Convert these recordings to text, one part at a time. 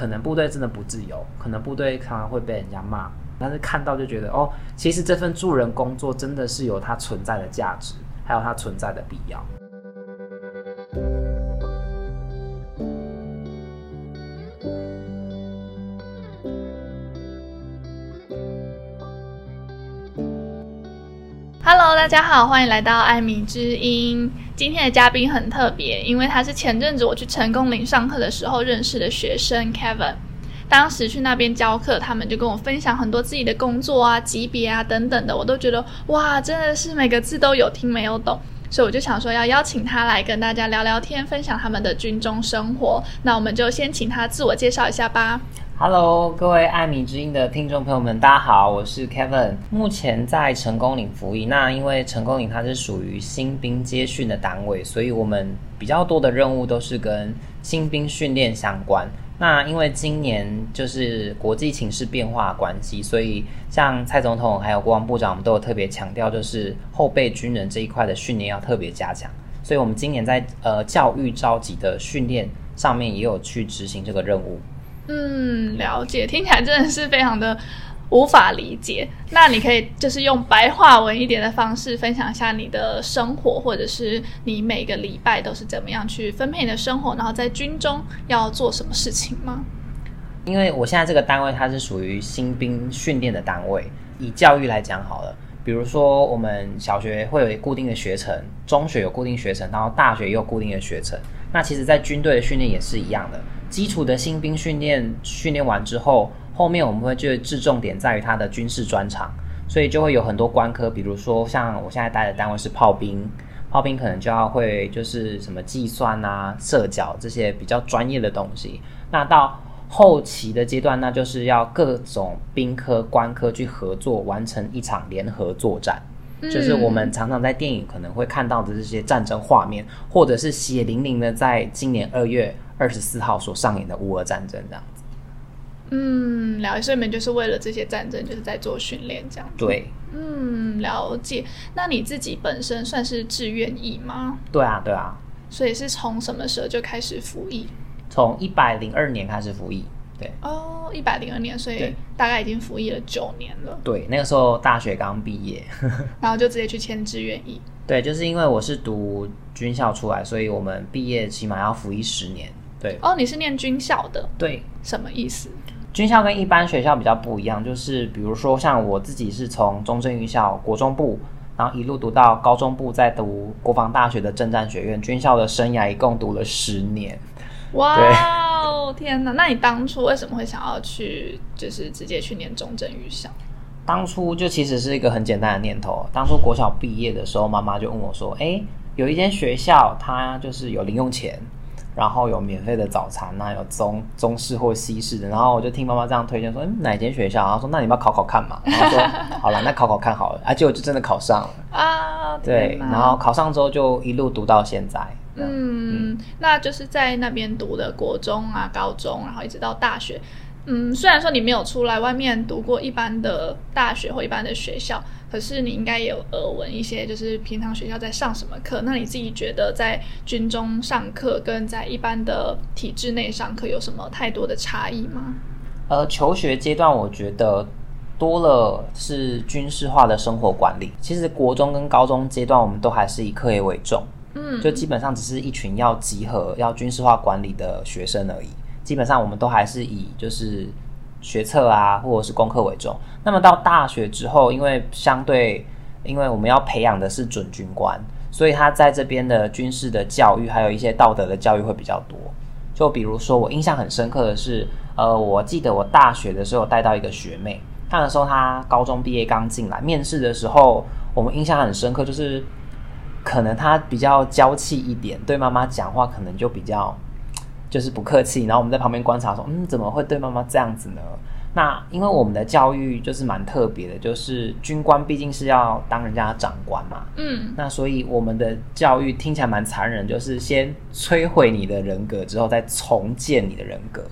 可能部队真的不自由，可能部队常常会被人家骂，但是看到就觉得哦，其实这份助人工作真的是有它存在的价值，还有它存在的必要。Hello，大家好，欢迎来到艾米之音。今天的嘉宾很特别，因为他是前阵子我去成功岭上课的时候认识的学生 Kevin。当时去那边教课，他们就跟我分享很多自己的工作啊、级别啊等等的，我都觉得哇，真的是每个字都有听没有懂。所以我就想说要邀请他来跟大家聊聊天，分享他们的军中生活。那我们就先请他自我介绍一下吧。Hello，各位艾米之音的听众朋友们，大家好，我是 Kevin，目前在成功岭服役。那因为成功岭它是属于新兵接训的单位，所以我们比较多的任务都是跟新兵训练相关。那因为今年就是国际情势变化关系，所以像蔡总统还有国防部长，我们都有特别强调，就是后备军人这一块的训练要特别加强。所以我们今年在呃教育召集的训练上面也有去执行这个任务。嗯，了解，听起来真的是非常的无法理解。那你可以就是用白话文一点的方式分享一下你的生活，或者是你每个礼拜都是怎么样去分配你的生活，然后在军中要做什么事情吗？因为我现在这个单位它是属于新兵训练的单位，以教育来讲好了，比如说我们小学会有固定的学程，中学有固定学程，然后大学也有固定的学程。那其实，在军队的训练也是一样的。基础的新兵训练训练完之后，后面我们会就置重点在于他的军事专长，所以就会有很多官科，比如说像我现在待的单位是炮兵，炮兵可能就要会就是什么计算啊、射角这些比较专业的东西。那到后期的阶段，那就是要各种兵科、官科去合作，完成一场联合作战。嗯，就是我们常常在电影可能会看到的这些战争画面，或者是血淋淋的，在今年二月。二十四号所上演的乌俄战争这样子，嗯，了解。所以你们就是为了这些战争，就是在做训练这样子。对，嗯，了解。那你自己本身算是志愿役吗？对啊，对啊。所以是从什么时候就开始服役？从一百零二年开始服役。对，哦，一百零二年，所以大概已经服役了九年了。对，那个时候大学刚毕业，然后就直接去签志愿役。对，就是因为我是读军校出来，所以我们毕业起码要服役十年。对哦，你是念军校的？对，什么意思？军校跟一般学校比较不一样，就是比如说像我自己是从中正预校国中部，然后一路读到高中部，再读国防大学的政战学院，军校的生涯一共读了十年。哇哦，天哪！那你当初为什么会想要去，就是直接去念中正预校？当初就其实是一个很简单的念头。当初国小毕业的时候，妈妈就问我说：“哎，有一间学校，它就是有零用钱。”然后有免费的早餐，那有中中式或西式的，然后我就听妈妈这样推荐说，嗯，哪间学校？然后说那你要考考看嘛。然后说好了，那考考看好了，而且我就真的考上了啊。对，然后考上之后就一路读到现在。嗯，嗯，那就是在那边读的国中啊、高中，然后一直到大学。嗯，虽然说你没有出来外面读过一般的大学或一般的学校。可是你应该也有耳闻一些，就是平常学校在上什么课？那你自己觉得在军中上课跟在一般的体制内上课有什么太多的差异吗？呃，求学阶段我觉得多了是军事化的生活管理。其实国中跟高中阶段我们都还是以课业为重，嗯，就基本上只是一群要集合、要军事化管理的学生而已。基本上我们都还是以就是。学测啊，或者是功课为重。那么到大学之后，因为相对，因为我们要培养的是准军官，所以他在这边的军事的教育，还有一些道德的教育会比较多。就比如说，我印象很深刻的是，呃，我记得我大学的时候带到一个学妹，那个时候她高中毕业刚进来，面试的时候，我们印象很深刻，就是可能他比较娇气一点，对妈妈讲话可能就比较。就是不客气，然后我们在旁边观察说，嗯，怎么会对妈妈这样子呢？那因为我们的教育就是蛮特别的，就是军官毕竟是要当人家的长官嘛，嗯，那所以我们的教育听起来蛮残忍，就是先摧毁你的人格，之后再重建你的人格。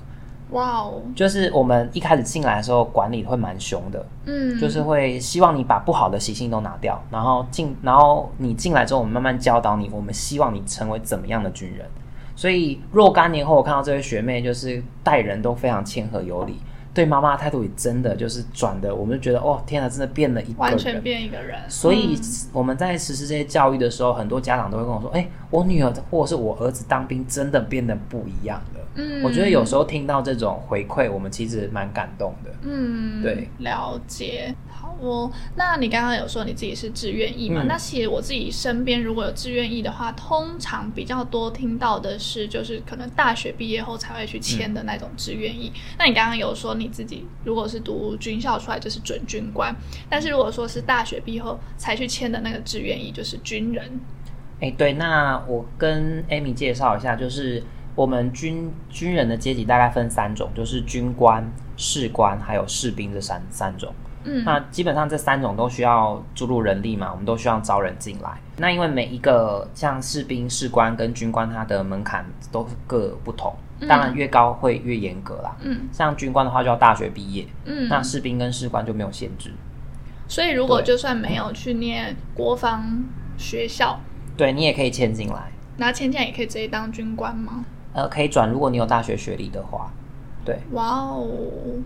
哇哦！就是我们一开始进来的时候，管理会蛮凶的，嗯，就是会希望你把不好的习性都拿掉，然后进，然后你进来之后，我们慢慢教导你，我们希望你成为怎么样的军人。所以若干年后，我看到这位学妹，就是待人都非常谦和有礼。对妈妈的态度也真的就是转的，我们就觉得哦，天哪，真的变了一个人，完全变一个人。所以我们在实施这些教育的时候，很多家长都会跟我说：“哎，我女儿或者是我儿子当兵，真的变得不一样了。”嗯，我觉得有时候听到这种回馈，我们其实蛮感动的。嗯，对，了解。好哦，那你刚刚有说你自己是志愿役嘛？嗯、那其实我自己身边如果有志愿役的话，通常比较多听到的是，就是可能大学毕业后才会去签的那种志愿役。嗯、那你刚刚有说你自己如果是读军校出来就是准军官，但是如果说是大学毕业后才去签的那个志愿役，就是军人。哎，对，那我跟 Amy 介绍一下，就是。我们军军人的阶级大概分三种，就是军官、士官还有士兵这三三种。嗯，那基本上这三种都需要注入人力嘛，我们都需要招人进来。那因为每一个像士兵、士官跟军官，它的门槛都各不同，当然越高会越严格啦。嗯，像军官的话就要大学毕业。嗯，那士兵跟士官就没有限制。所以如果就算没有去念国防学校，对，你也可以签进来。拿签进来也可以直接当军官吗？呃，可以转，如果你有大学学历的话，对。哇哦！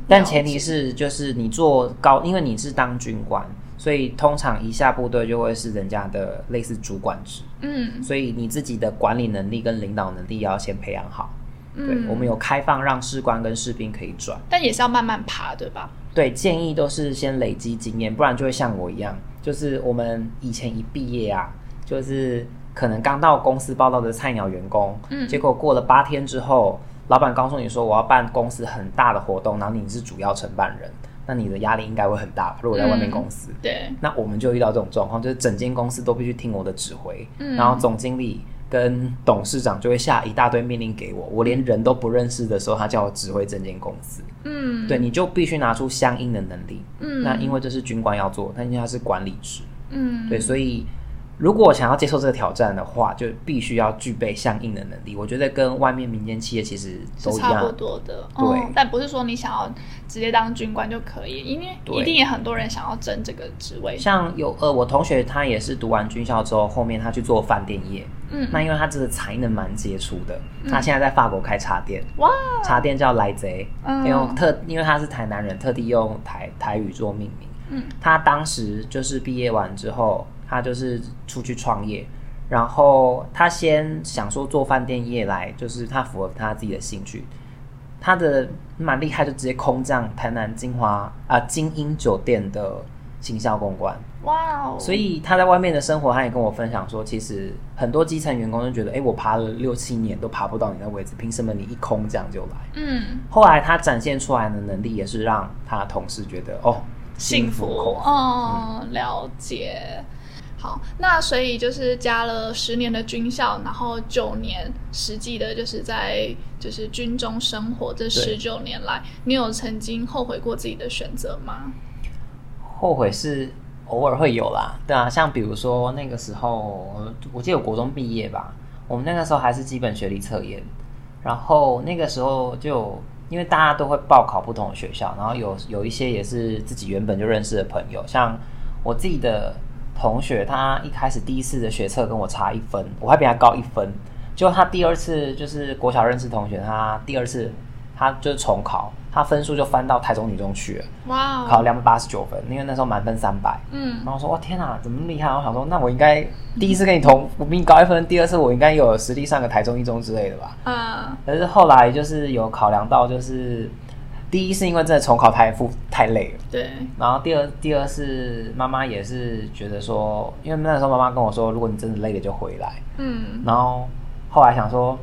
但前提是，就是你做高，因为你是当军官，所以通常一下部队就会是人家的类似主管职。嗯。所以你自己的管理能力跟领导能力要先培养好。嗯。对，我们有开放让士官跟士兵可以转，但也是要慢慢爬，对吧？对，建议都是先累积经验，不然就会像我一样，就是我们以前一毕业啊，就是。可能刚到公司报道的菜鸟员工，嗯，结果过了八天之后，老板告诉你说我要办公司很大的活动，然后你是主要承办人，那你的压力应该会很大吧？如果在外面公司，嗯、对，那我们就遇到这种状况，就是整间公司都必须听我的指挥，嗯，然后总经理跟董事长就会下一大堆命令给我，我连人都不认识的时候，他叫我指挥整间公司，嗯，对，你就必须拿出相应的能力，嗯，那因为这是军官要做，但因为他是管理职，嗯，对，所以。如果想要接受这个挑战的话，就必须要具备相应的能力。我觉得跟外面民间企业其实都差不多的。对、嗯，但不是说你想要直接当军官就可以，因为一定也很多人想要争这个职位。像有呃，我同学他也是读完军校之后，后面他去做饭店业。嗯，那因为他这个才能蛮杰出的，嗯、他现在在法国开茶店。哇，茶店叫来贼，嗯、用特因为他是台南人，特地用台台语做命名。嗯，他当时就是毕业完之后。他就是出去创业，然后他先想说做饭店业来，就是他符合他自己的兴趣。他的蛮厉害，就直接空降台南金华啊精英酒店的行销公关。哇哦！所以他在外面的生活，他也跟我分享说，其实很多基层员工就觉得，哎，我爬了六七年都爬不到你的位置，凭什么你一空降就来？嗯。后来他展现出来的能力，也是让他的同事觉得哦，幸福哦，嗯、了解。好，那所以就是加了十年的军校，然后九年实际的，就是在就是军中生活这十九年来，你有曾经后悔过自己的选择吗？后悔是偶尔会有啦，对啊，像比如说那个时候，我记得我国中毕业吧，我们那个时候还是基本学历测验，然后那个时候就因为大家都会报考不同的学校，然后有有一些也是自己原本就认识的朋友，像我自己的。同学，他一开始第一次的学测跟我差一分，我还比他高一分。就他第二次就是国小认识同学，他第二次他就是重考，他分数就翻到台中女中去了。哇！考两百八十九分，因为那时候满分三百。嗯。然后我说：“哇，天哪，怎么厉害？”我想说：“那我应该第一次跟你同，我比你高一分，第二次我应该有实力上个台中一中之类的吧？”嗯。可是后来就是有考量到，就是。第一是因为真的重考太复太累了，对。然后第二，第二是妈妈也是觉得说，因为那时候妈妈跟我说，如果你真的累了就回来，嗯。然后后来想说，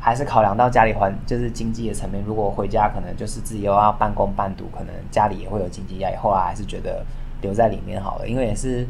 还是考量到家里环就是经济的层面，如果回家可能就是自己又要半工半读，可能家里也会有经济压力。后来还是觉得留在里面好了，因为也是。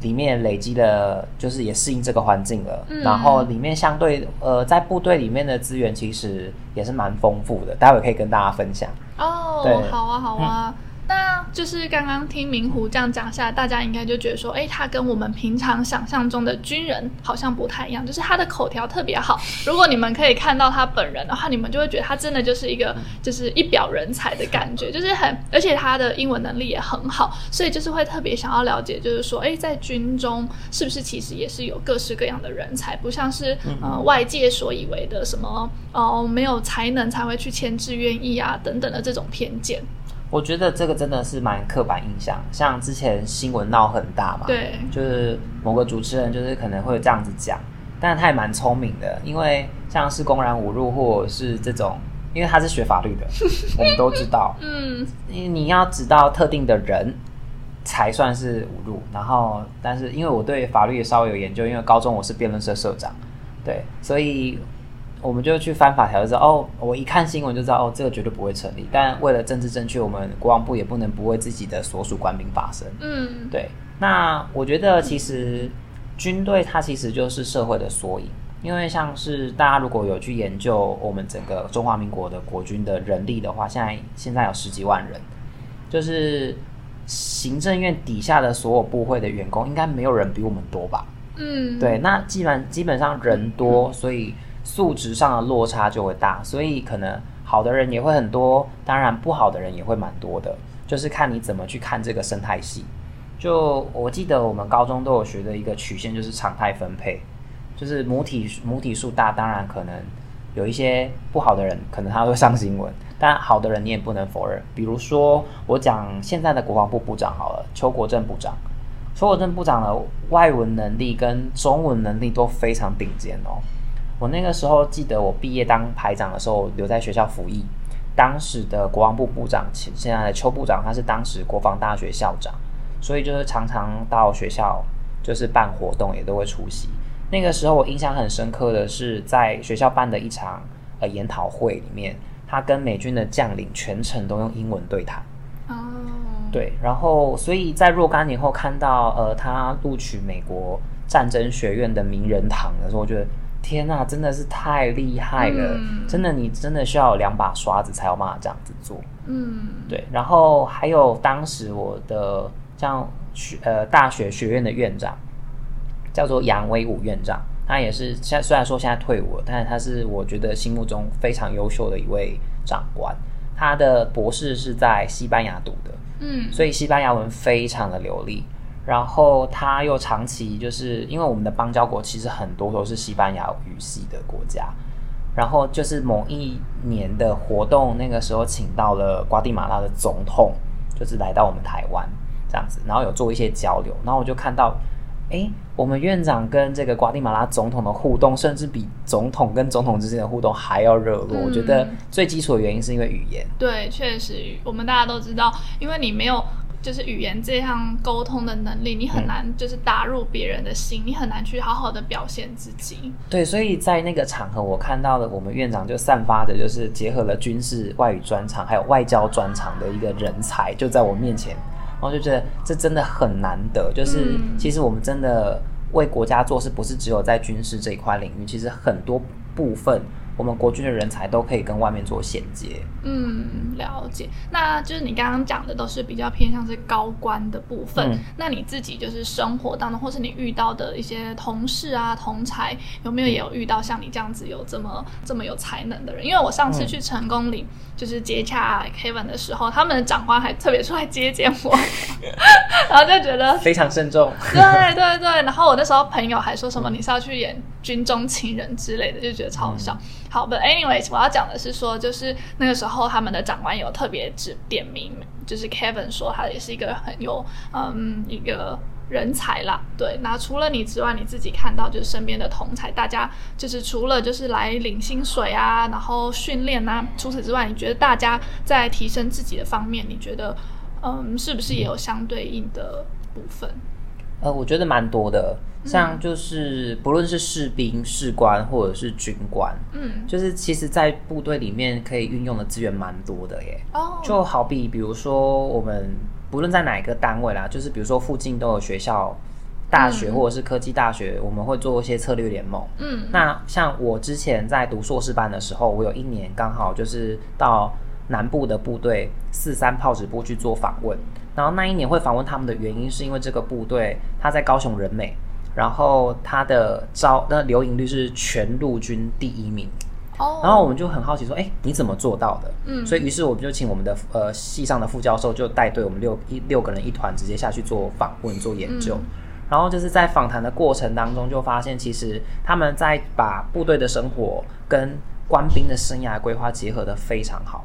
里面累积的，就是也适应这个环境了。嗯、然后里面相对，呃，在部队里面的资源其实也是蛮丰富的，待会可以跟大家分享。哦，对，好啊，好啊。嗯、那就是刚刚听明湖这样讲下来，大家应该就觉得说，哎，他跟我们平常想象中的军人好像不太一样，就是他的口条特别好。如果你们可以看到他本人的话，你们就会觉得他真的就 是一个就是一表人才的感觉，就是很，而且他的英文能力也很好，所以就是会特别想要了解，就是说，哎，在军中是不是其实也是有各式各样的人才，不像是呃外界所以为的什么哦、呃、没有才能才会去签志愿意啊等等的这种偏见。我觉得这个真的是蛮刻板印象，像之前新闻闹很大嘛，对，就是某个主持人就是可能会这样子讲，但是他也蛮聪明的，因为像是公然侮辱或者是这种，因为他是学法律的，我们都知道，嗯，你要知道特定的人才算是侮辱，然后但是因为我对法律也稍微有研究，因为高中我是辩论社社长，对，所以。我们就去翻法条，就知道哦，我一看新闻就知道哦，这个绝对不会成立。但为了政治正确，我们国防部也不能不为自己的所属官兵发声。嗯，对。那我觉得其实军队它其实就是社会的缩影，因为像是大家如果有去研究我们整个中华民国的国军的人力的话，现在现在有十几万人，就是行政院底下的所有部会的员工，应该没有人比我们多吧？嗯，对。那既然基本上人多，所以。素质上的落差就会大，所以可能好的人也会很多，当然不好的人也会蛮多的，就是看你怎么去看这个生态系。就我记得我们高中都有学的一个曲线，就是常态分配，就是母体母体数大，当然可能有一些不好的人，可能他会上新闻，但好的人你也不能否认。比如说我讲现在的国防部部长好了，邱国正部长，邱国正部长的外文能力跟中文能力都非常顶尖哦。我那个时候记得，我毕业当排长的时候，留在学校服役。当时的国防部部长，现在的邱部长，他是当时国防大学校长，所以就是常常到学校，就是办活动也都会出席。那个时候我印象很深刻的是，在学校办的一场呃研讨会里面，他跟美军的将领全程都用英文对谈。哦。对，然后所以在若干年后看到呃他录取美国战争学院的名人堂的时候，我觉得。天呐，真的是太厉害了！嗯、真的，你真的需要有两把刷子才有办法这样子做。嗯，对。然后还有当时我的像学呃大学学院的院长叫做杨威武院长，他也是现虽然说现在退伍了，但是他是我觉得心目中非常优秀的一位长官。他的博士是在西班牙读的，嗯，所以西班牙文非常的流利。然后他又长期就是因为我们的邦交国其实很多都是西班牙语系的国家，然后就是某一年的活动，那个时候请到了瓜地马拉的总统，就是来到我们台湾这样子，然后有做一些交流，然后我就看到，哎，我们院长跟这个瓜地马拉总统的互动，甚至比总统跟总统之间的互动还要热络。嗯，我觉得最基础的原因是因为语言。对，确实，我们大家都知道，因为你没有。就是语言这项沟通的能力，你很难就是打入别人的心，嗯，你很难去好好的表现自己。对，所以在那个场合，我看到了我们院长就散发的，就是结合了军事外语专长还有外交专长的一个人才，就在我面前，然后就觉得这真的很难得。就是其实我们真的为国家做事，不是只有在军事这一块领域，其实很多部分。我们国军的人才都可以跟外面做衔接。嗯，了解。那就是你刚刚讲的都是比较偏向是高官的部分。嗯。那你自己就是生活当中，或是你遇到的一些同事啊、同才，有没有也有遇到像你这样子有这么这么有才能的人？因为我上次去成功岭就是接洽 Kevin 的时候，他们的长官还特别出来接见我，然后就觉得非常慎重。对对对。然后我那时候朋友还说什么你是要去演军中情人之类的，就觉得超好笑。嗯好，But anyways，我要讲的是说，就是那个时候他们的长官有特别指点名，就是 Kevin 说他也是一个很有嗯一个人才啦。对，那除了你之外，你自己看到就是身边的同才，大家就是除了就是来领薪水啊，然后训练啊，除此之外，你觉得大家在提升自己的方面，你觉得嗯是不是也有相对应的部分？呃，我觉得蛮多的，像就是不论是士兵、士官或者是军官，嗯，就是其实，在部队里面可以运用的资源蛮多的耶。哦，就好比比如说，我们不论在哪一个单位啦，就是比如说附近都有学校、大学或者是科技大学，我们会做一些策略联盟。嗯，那像我之前在读硕士班的时候，我有一年刚好就是到南部的部队四三炮指部去做访问。然后那一年会访问他们的原因，是因为这个部队他在高雄人美，然后他的招那留营率是全陆军第一名。哦。然后我们就很好奇说，哎，你怎么做到的？嗯。所以于是我们就请我们的呃系上的副教授就带队我们六一六个人一团直接下去做访问做研究。嗯然后就是在访谈的过程当中，就发现其实他们在把部队的生活跟官兵的生涯规划结合的非常好。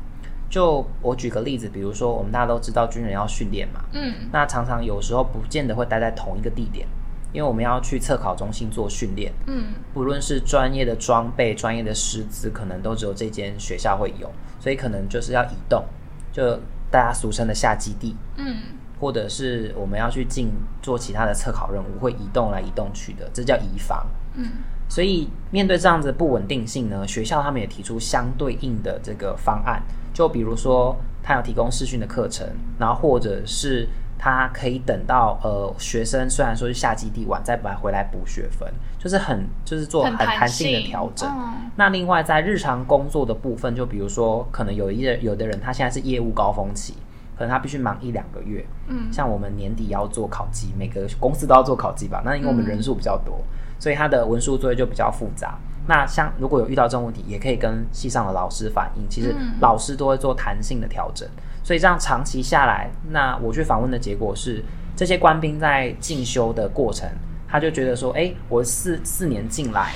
就我举个例子，比如说我们大家都知道军人要训练嘛，嗯，那常常有时候不见得会待在同一个地点，因为我们要去测考中心做训练，嗯，不论是专业的装备、专业的师资，可能都只有这间学校会有，所以可能就是要移动，就大家俗称的下基地，嗯。或者是我们要去进做其他的测考任务，会移动来移动去的，这叫移防。嗯，所以面对这样子的不稳定性呢，学校他们也提出相对应的这个方案，就比如说他有提供视讯的课程，然后或者是他可以等到呃学生虽然说是下基地晚再来回来补学分，就是很就是做很弹性的调整。嗯。那另外在日常工作的部分，就比如说可能有一些有的人他现在是业务高峰期。可能他必须忙一两个月，嗯，像我们年底要做考绩，每个公司都要做考绩吧？那因为我们人数比较多，嗯，所以他的文书作业就比较复杂。那像如果有遇到这种问题，也可以跟系上的老师反映，其实老师都会做弹性的调整。所以这样长期下来，那我去访问的结果是，这些官兵在进修的过程，他就觉得说，哎，我四四年进来，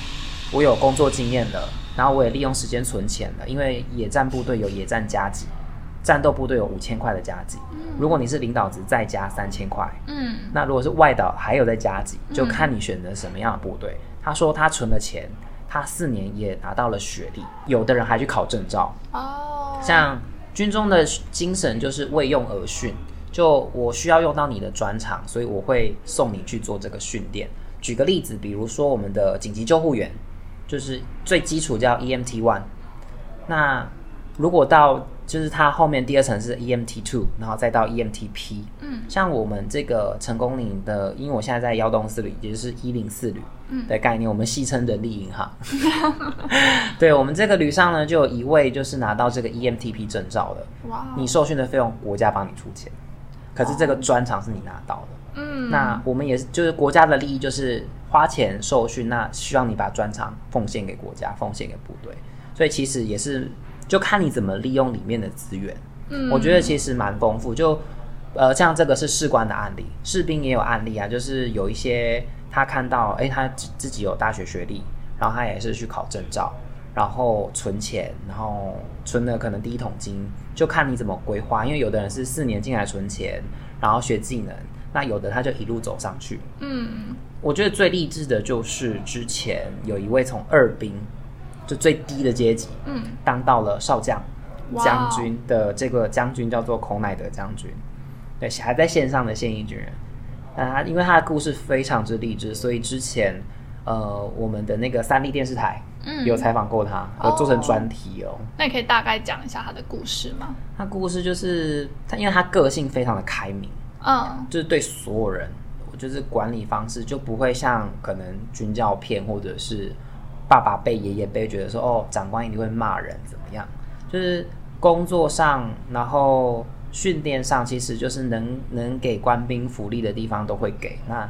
我有工作经验了，然后我也利用时间存钱了，因为野战部队有野战加急。战斗部队有五千块的加急，如果你是领导职再加三千块，嗯，那如果是外岛还有再加急，就看你选择什么样的部队。嗯。他说他存了钱，他四年也拿到了学历，有的人还去考证照。哦，像军中的精神就是为用而训，就我需要用到你的专长，所以我会送你去做这个训练。举个例子，比如说我们的紧急救护员，就是最基础叫 EMT one，那如果到就是它后面第二层是 EMT two，然后再到 EMTP。嗯，像我们这个成功岭的，因为我现在在幺洞四旅，也就是一零四旅的概念，嗯、我们戏称人力银行。对，我们这个旅上呢，就有一位就是拿到这个 EMTP 证照的。哇！你受训的费用国家帮你出钱，可是这个专长是你拿到的。嗯，那我们也是，就是国家的利益就是花钱受训，那希望你把专长奉献给国家，奉献给部队，所以其实也是。就看你怎么利用里面的资源，嗯，我觉得其实蛮丰富。就呃，像这个是士官的案例，士兵也有案例啊。就是有一些他看到，哎，他自己有大学学历，然后他也是去考证照，然后存钱，然后存了可能第一桶金，就看你怎么规划。因为有的人是四年进来存钱，然后学技能，那有的他就一路走上去。嗯，我觉得最励志的就是之前有一位从二兵。就最低的阶级，嗯，当到了少将、将军的这个将军叫做孔乃德将军，对，还在线上的现役军人。啊，因为他的故事非常之励志，所以之前呃，我们的那个三立电视台，嗯，有采访过他，有做成专题哦。那你可以大概讲一下他的故事吗？他故事就是他，因为他个性非常的开明，嗯，就是对所有人，就是管理方式就不会像可能军教片或者是。爸爸被、爷爷辈觉得说，哦，长官一定会骂人，怎么样？就是工作上，然后训练上，其实就是能能给官兵福利的地方都会给。那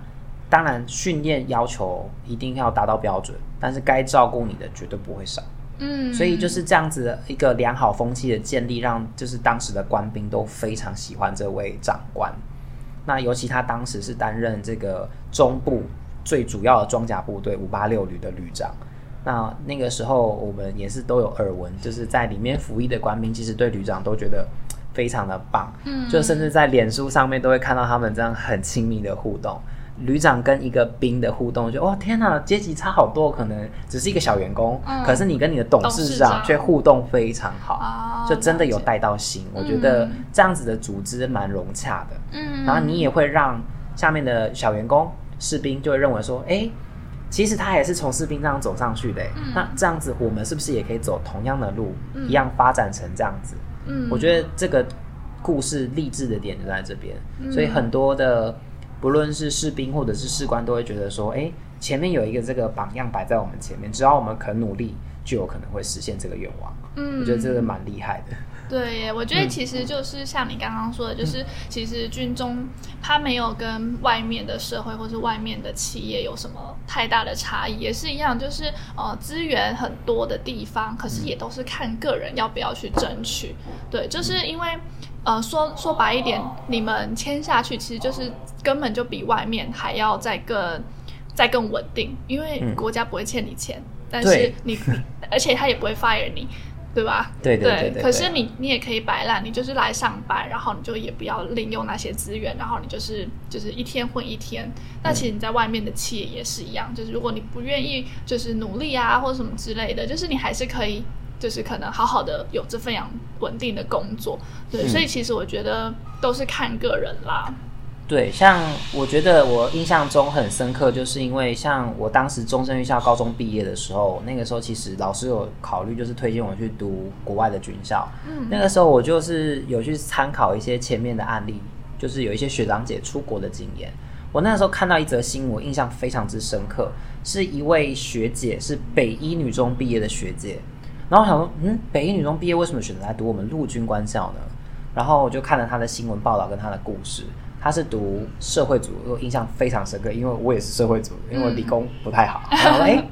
当然，训练要求一定要达到标准，但是该照顾你的绝对不会少。嗯，所以就是这样子的一个良好风气的建立，让就是当时的官兵都非常喜欢这位长官。那尤其他当时是担任这个中部最主要的装甲部队五八六旅的旅长。那那个时候，我们也是都有耳闻，就是在里面服役的官兵，其实对旅长都觉得非常的棒，嗯，就甚至在脸书上面都会看到他们这样很亲密的互动。旅长跟一个兵的互动，就哦天哪，阶级差好多，可能只是一个小员工，嗯，可是你跟你的董事长却互动非常好，就真的有带到心。我觉得这样子的组织蛮融洽的，嗯，然后你也会让下面的小员工、士兵就会认为说，哎。其实他也是从士兵这样走上去的，嗯，那这样子我们是不是也可以走同样的路，嗯，一样发展成这样子？嗯，我觉得这个故事励志的点就在这边，嗯，所以很多的不论是士兵或者是士官都会觉得说，哎，前面有一个这个榜样摆在我们前面，只要我们肯努力，就有可能会实现这个愿望。嗯，我觉得这个蛮厉害的。对耶，我觉得其实就是像你刚刚说的，嗯、就是其实军中它没有跟外面的社会或是外面的企业有什么太大的差异，也是一样，就是呃资源很多的地方，可是也都是看个人要不要去争取。对，就是因为呃说说白一点，你们签下去其实就是根本就比外面还要再更再更稳定，因为国家不会欠你钱，嗯、但是你 而且他也不会 fire 你。对吧？对对对，对，对。可是你你也可以摆烂，你就是来上班，然后你就也不要利用那些资源，然后你就是就是一天混一天。那其实你在外面的企业也是一样，就是如果你不愿意就是努力啊或者什么之类的，就是你还是可以就是可能好好的有这份样稳定的工作。对，嗯、所以其实我觉得都是看个人啦。对，像我觉得我印象中很深刻，就是因为像我当时中正预校高中毕业的时候，那个时候其实老师有考虑，就是推荐我去读国外的军校。嗯，那个时候我就是有去参考一些前面的案例，就是有一些学长姐出国的经验。我那个时候看到一则新闻，我印象非常之深刻，是一位学姐，是北一女中毕业的学姐。然后我想说，嗯，北一女中毕业为什么选择来读我们陆军官校呢？然后我就看了她的新闻报道跟她的故事。他是读社会组，我印象非常深刻，因为我也是社会组，因为我理工不太好。嗯、然后 哎、欸，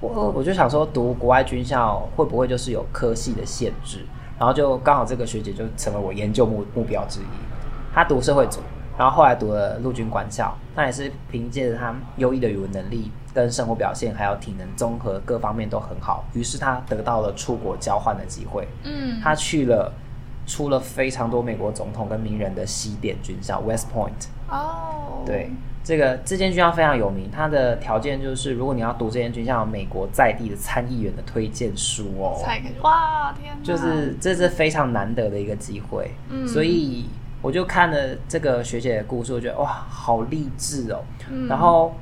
我我就想说，读国外军校会不会就是有科系的限制？然后就刚好这个学姐就成了我研究目目标之一。她读社会组，然后后来读了陆军官校，那也是凭借着她优异的语文能力、跟生活表现，还有体能综合各方面都很好，于是她得到了出国交换的机会。嗯，她去了。出了非常多美国总统跟名人的西点军校 West Point 哦，oh. 对，这个这间军校非常有名，它的条件就是如果你要读这间军校，有美国在地的参议员的推荐书哦，才可以哇天，就是这是非常难得的一个机会，嗯，所以我就看了这个学姐的故事，我觉得哇，好励志哦，嗯，然后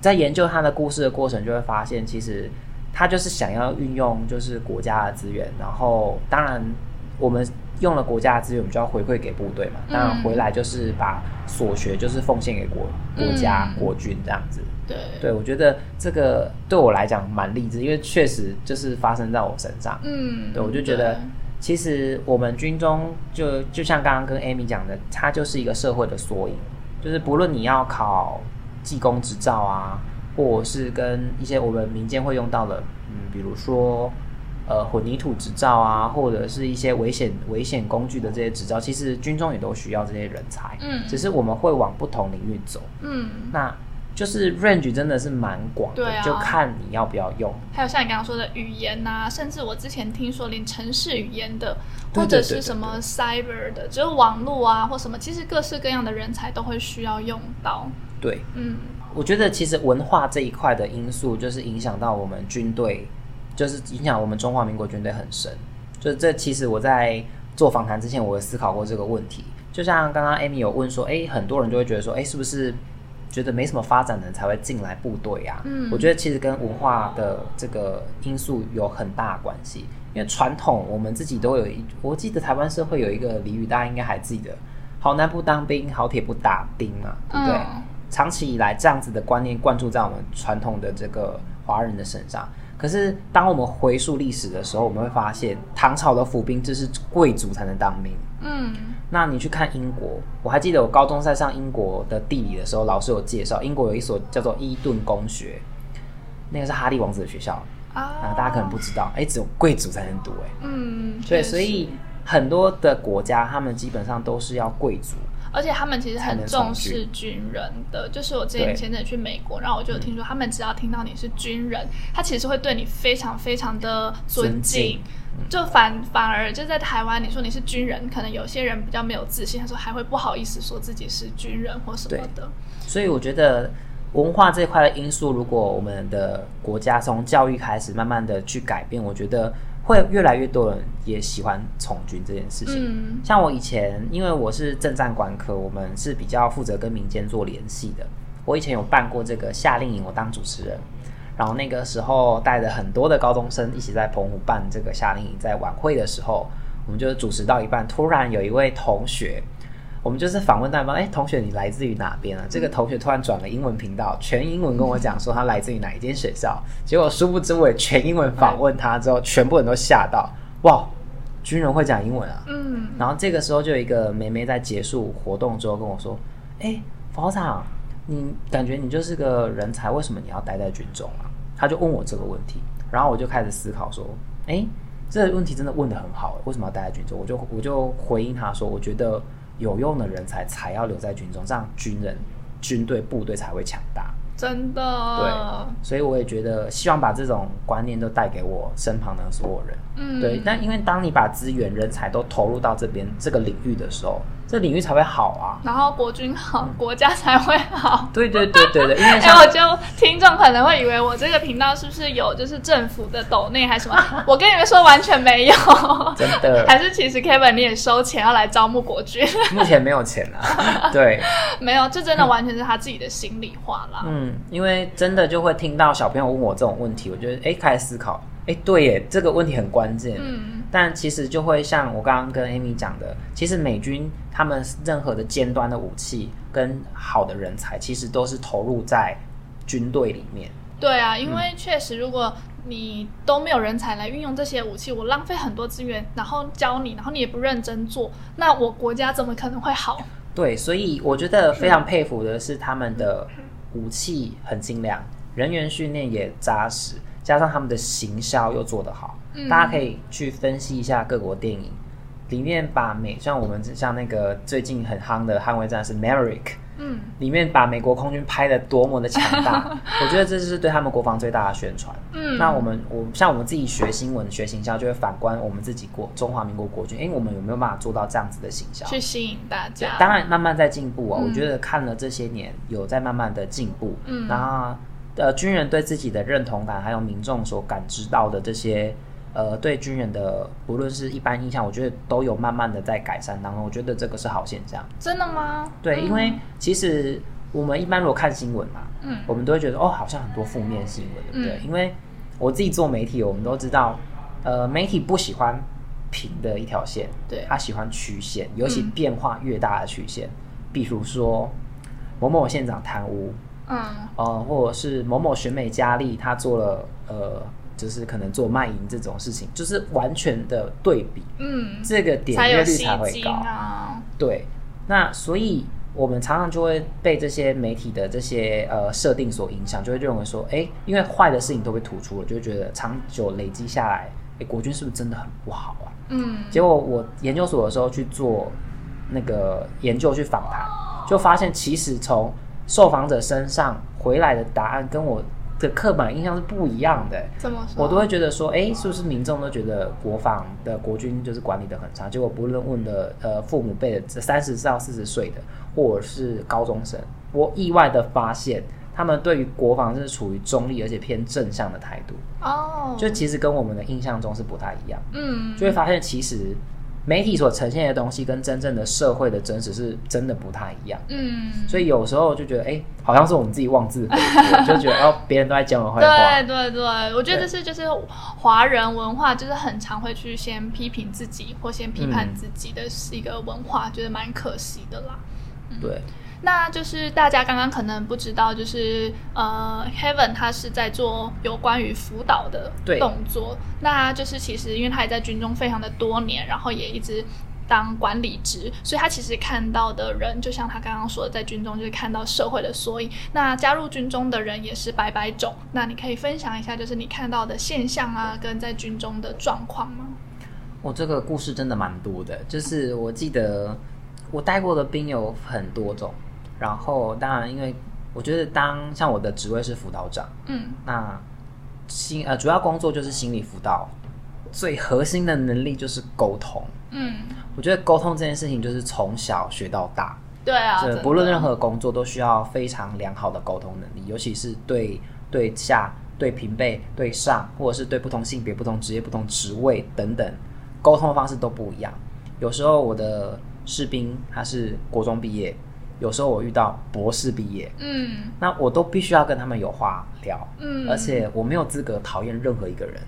在研究她的故事的过程，就会发现其实她就是想要运用就是国家的资源，然后当然我们。用了国家的资源，我们就要回馈给部队嘛。当然回来就是把所学就是奉献给国国家、嗯、国军这样子。对，对我觉得这个对我来讲蛮励志，因为确实就是发生在我身上。嗯，对，我就觉得其实我们军中就就像刚刚跟 Amy 讲的，它就是一个社会的缩影。就是不论你要考技工执照啊，或者是跟一些我们民间会用到的，嗯，比如说。呃，混凝土执照啊，或者是一些危险危险工具的这些执照，其实军中也都需要这些人才。嗯，只是我们会往不同领域走。嗯，那就是 range 真的是蛮广的，就看你要不要用。还有像你刚刚说的语言啊，甚至我之前听说连城市语言的，或者是什么 cyber 的，就是网络啊或什么，其实各式各样的人才都会需要用到。对，嗯，我觉得其实文化这一块的因素，就是影响到我们军队。就是影响我们中华民国军队很深，就是这其实我在做访谈之前，我有思考过这个问题。就像刚刚 Amy 有问说，哎，很多人就会觉得说，哎，是不是觉得没什么发展的人才会进来部队啊？嗯，我觉得其实跟文化的这个因素有很大关系。因为传统我们自己都有一，我记得台湾社会有一个俚语，大家应该还记得：好男不当兵，好铁不打钉嘛，对不对？嗯，长期以来这样子的观念灌注在我们传统的这个华人的身上。可是，当我们回溯历史的时候，我们会发现唐朝的府兵制是贵族才能当兵。嗯，那你去看英国，我还记得我高中在上英国的地理的时候，老师有介绍，英国有一所叫做伊顿公学，那个是哈利王子的学校啊。大家可能不知道，哎，只有贵族才能读，哎，嗯，对，所以很多的国家，他们基本上都是要贵族。而且他们其实很重视军人的，就是我之前前阵去美国，然后我就有听说，他们只要听到你是军人，他其实会对你非常非常的尊敬。尊敬就反反而就在台湾，你说你是军人，可能有些人比较没有自信，他说还会不好意思说自己是军人或什么的。所以我觉得文化这块的因素，如果我们的国家从教育开始慢慢的去改变，我觉得。会越来越多人也喜欢从军这件事情。嗯，像我以前，因为我是政战官科，我们是比较负责跟民间做联系的。我以前有办过这个夏令营，我当主持人，然后那个时候带着很多的高中生一起在澎湖办这个夏令营，在晚会的时候，我们就主持到一半，突然有一位同学。我们就是访问对方，哎，同学，你来自于哪边啊？这个同学突然转了英文频道，全英文跟我讲说他来自于哪一间学校。结果殊不知我也全英文访问他之后，全部人都吓到，哇，军人会讲英文啊。嗯，然后这个时候就有一个妹妹在结束活动之后跟我说：“哎，佛长，你感觉你就是个人才，为什么你要待在军中啊？”她就问我这个问题，然后我就开始思考说：“哎，这个问题真的问得很好，为什么要待在军中？”我就我就回应她说：“我觉得有用的人才才要留在军中，这样军人、军队、部队才会强大。”真的，对，所以我也觉得希望把这种观念都带给我身旁的所有人。嗯，对。但因为当你把资源、人才都投入到这边这个领域的时候，这领域才会好啊。然后国军好，嗯、国家才会好。对对对对对，因为 像我就听众可能会以为我这个频道是不是有就是政府的抖内还是什么？我跟你们说完全没有，真的。还是其实 Kevin 你也收钱要来招募国军？目前没有钱啊。对，没有，这真的完全是他自己的心里话啦。嗯。因为真的就会听到小朋友问我这种问题，我觉得哎，开始思考，哎，对耶，这个问题很关键。嗯，但其实就会像我刚刚跟 Amy 讲的，其实美军他们任何的尖端的武器跟好的人才，其实都是投入在军队里面。对啊，因为确实，如果你都没有人才来运用这些武器，我浪费很多资源，然后教你，然后你也不认真做，那我国家怎么可能会好？对，所以我觉得非常佩服的是他们的。武器很精良，人员训练也扎实，加上他们的行销又做得好，嗯，大家可以去分析一下各国电影里面把美，像我们像那个最近很夯的《捍卫战士》Maverick，嗯，里面把美国空军拍的多么的强大，我觉得这是对他们国防最大的宣传。嗯，那我们我像我们自己学新闻学行销，就会反观我们自己国中华民国国军，哎，我们有没有办法做到这样子的行销，去吸引大家？当然慢慢在进步啊，嗯，我觉得看了这些年有在慢慢的进步。嗯，然后呃，军人对自己的认同感，还有民众所感知到的这些呃，对军人的不论是一般印象，我觉得都有慢慢的在改善当中。我觉得这个是好现象。真的吗？对，嗯，因为其实。我们一般如果看新闻嘛，嗯，我们都会觉得哦，好像很多负面新闻，对不对？嗯，因为我自己做媒体，我们都知道，呃，媒体不喜欢平的一条线，对，他喜欢曲线，尤其变化越大的曲线，嗯，比如说某某县长贪污，嗯，呃，或者是某某选美佳丽她做了呃，就是可能做卖淫这种事情，就是完全的对比，嗯，这个点阅率才会高啊，对，那所以。我们常常就会被这些媒体的这些呃设定所影响，就会认为说，哎，因为坏的事情都被突出了，就会觉得长久累积下来，哎，国军是不是真的很不好啊？嗯。结果我研究所的时候去做那个研究去访谈，就发现其实从受访者身上回来的答案跟我的刻板印象是不一样的。怎么说？我都会觉得说，哎，是不是民众都觉得国防的国军就是管理的很差？结果不论问的呃父母辈的这三十到四十岁的。或者是高中生，我意外的发现，他们对于国防是处于中立而且偏正向的态度。哦，oh. 就其实跟我们的印象中是不太一样。嗯，就会发现其实媒体所呈现的东西跟真正的社会的真实是真的不太一样。嗯，所以有时候就觉得，哎、欸，好像是我们自己妄自菲薄，就觉得哦，别人都在讲我坏话。对对对，我觉得这是就是华人文化，就是很常会去先批评自己或先批判自己的是一个文化，觉得蛮可惜的啦。对，那就是大家刚刚可能不知道，就是呃，Heaven 他是在做有关于辅导的动作。那就是其实因为他也在军中非常的多年，然后也一直当管理职，所以他其实看到的人，就像他刚刚说的，在军中就是看到社会的缩影。那加入军中的人也是百百种。那你可以分享一下，就是你看到的现象啊，跟在军中的状况吗？我这个故事真的蛮多的，就是我记得。我带过的兵有很多种，然后当然，因为我觉得当像我的职位是辅导长，嗯，那心呃主要工作就是心理辅导，最核心的能力就是沟通，嗯，我觉得沟通这件事情就是从小学到大，对啊，不论任何工作都需要非常良好的沟通能力，尤其是对对下、对平辈、对上，或者是对不同性别、不同职业、不同职位等等，沟通的方式都不一样。有时候我的士兵他是国中毕业，有时候我遇到博士毕业，嗯，那我都必须要跟他们有话聊，嗯，而且我没有资格讨厌任何一个人，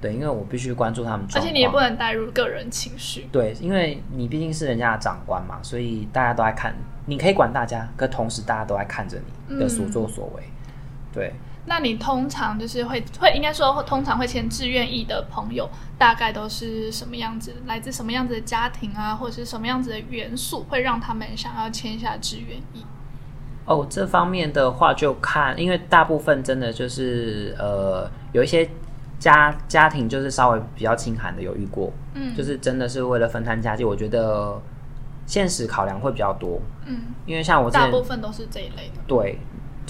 对，因为我必须关注他们，而且你也不能带入个人情绪，对，因为你毕竟是人家的长官嘛，所以大家都在看，你可以管大家，可同时大家都在看着你的所作所为，嗯、对。那你通常就是会会应该说通常会签志愿役的朋友，大概都是什么样子？来自什么样子的家庭啊，或者是什么样子的元素，会让他们想要签下志愿役？哦，这方面的话就看，因为大部分真的就是呃，有一些家家庭就是稍微比较清寒的有遇过，嗯，就是真的是为了分摊家计，我觉得现实考量会比较多，嗯，因为像我大部分都是这一类的，对。